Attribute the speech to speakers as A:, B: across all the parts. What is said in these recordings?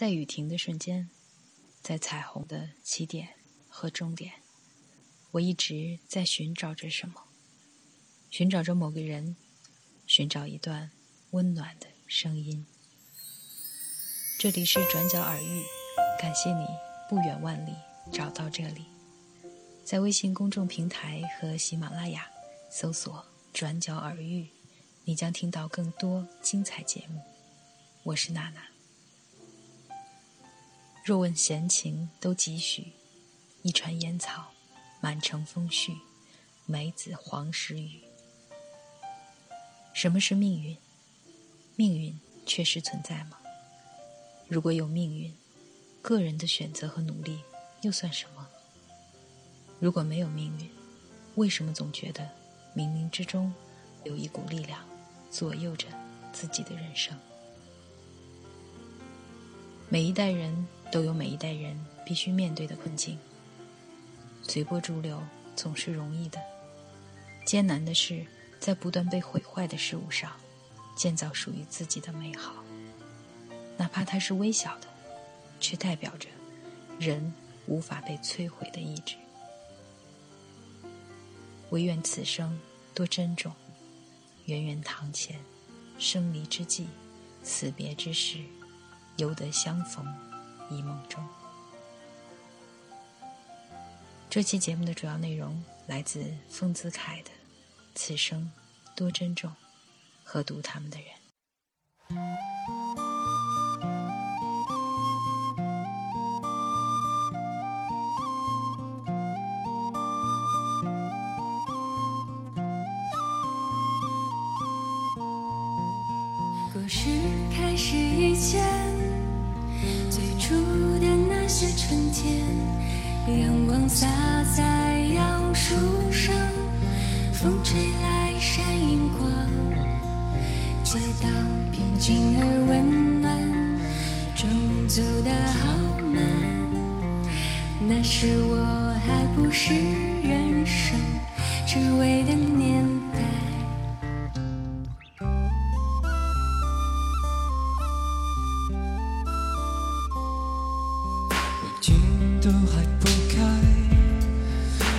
A: 在雨停的瞬间，在彩虹的起点和终点，我一直在寻找着什么，寻找着某个人，寻找一段温暖的声音。这里是转角耳语，感谢你不远万里找到这里，在微信公众平台和喜马拉雅搜索“转角耳语”，你将听到更多精彩节目。我是娜娜。若问闲情都几许，一船烟草，满城风絮，梅子黄时雨。什么是命运？命运确实存在吗？如果有命运，个人的选择和努力又算什么？如果没有命运，为什么总觉得冥冥之中有一股力量左右着自己的人生？每一代人都有每一代人必须面对的困境。随波逐流总是容易的，艰难的是在不断被毁坏的事物上建造属于自己的美好。哪怕它是微小的，却代表着人无法被摧毁的意志。唯愿此生多珍重，圆圆堂前，生离之际，死别之时。犹得相逢一梦中。这期节目的主要内容来自丰子恺的《此生多珍重》和读他们的人。
B: 故事开始以前。住的春天，阳光洒在杨树上，风吹来闪银光，街道平静而温暖，钟走得好慢，那时我还不是人生只为等你
C: 花都还不开，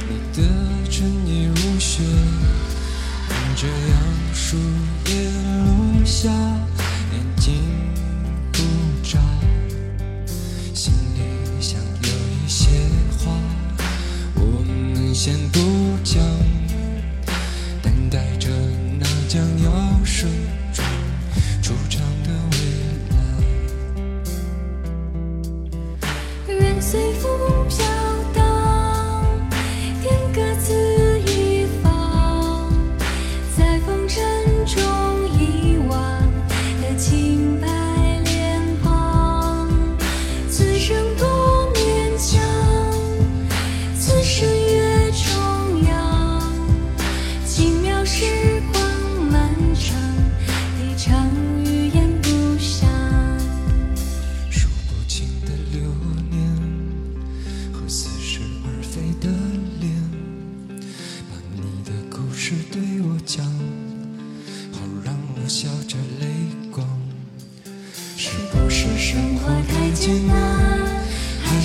C: 你的衬衣如雪，看着杨树叶落下，眼睛不眨。心里想有一些话，我们先不讲，等待着那将要生。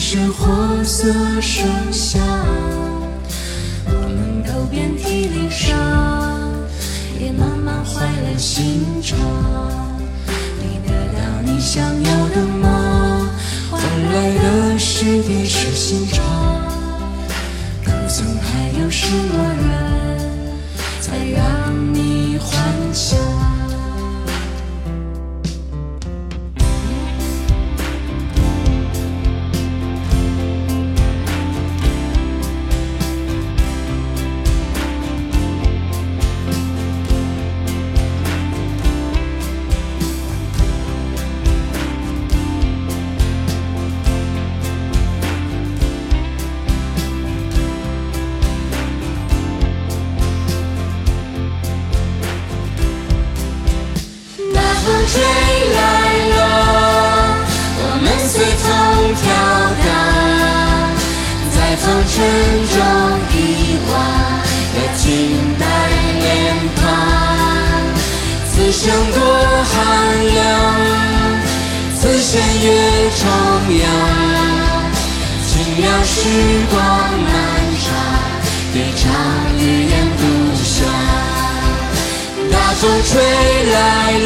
C: 是火色盛夏，
B: 我们都遍体鳞伤，也慢慢坏了心肠。你得到你想要的吗？换来的
C: 是地是心肠。可曾还
B: 有什么人，才风吹来了，我们随风
C: 飘
B: 荡，在风尘中遗忘的
C: 青白脸庞。此生多寒凉，此身越重洋。轻量时光漫长，一场雨烟渡。风吹来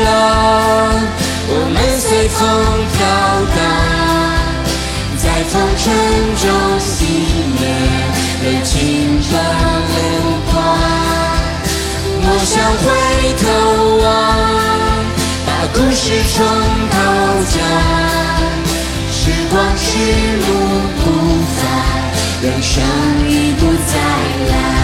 C: 了，我们随风飘荡，在风尘中熄灭的青春流光。我想回头望，把故事重头讲。时光是路不
B: 返，
C: 人
B: 生已不再来。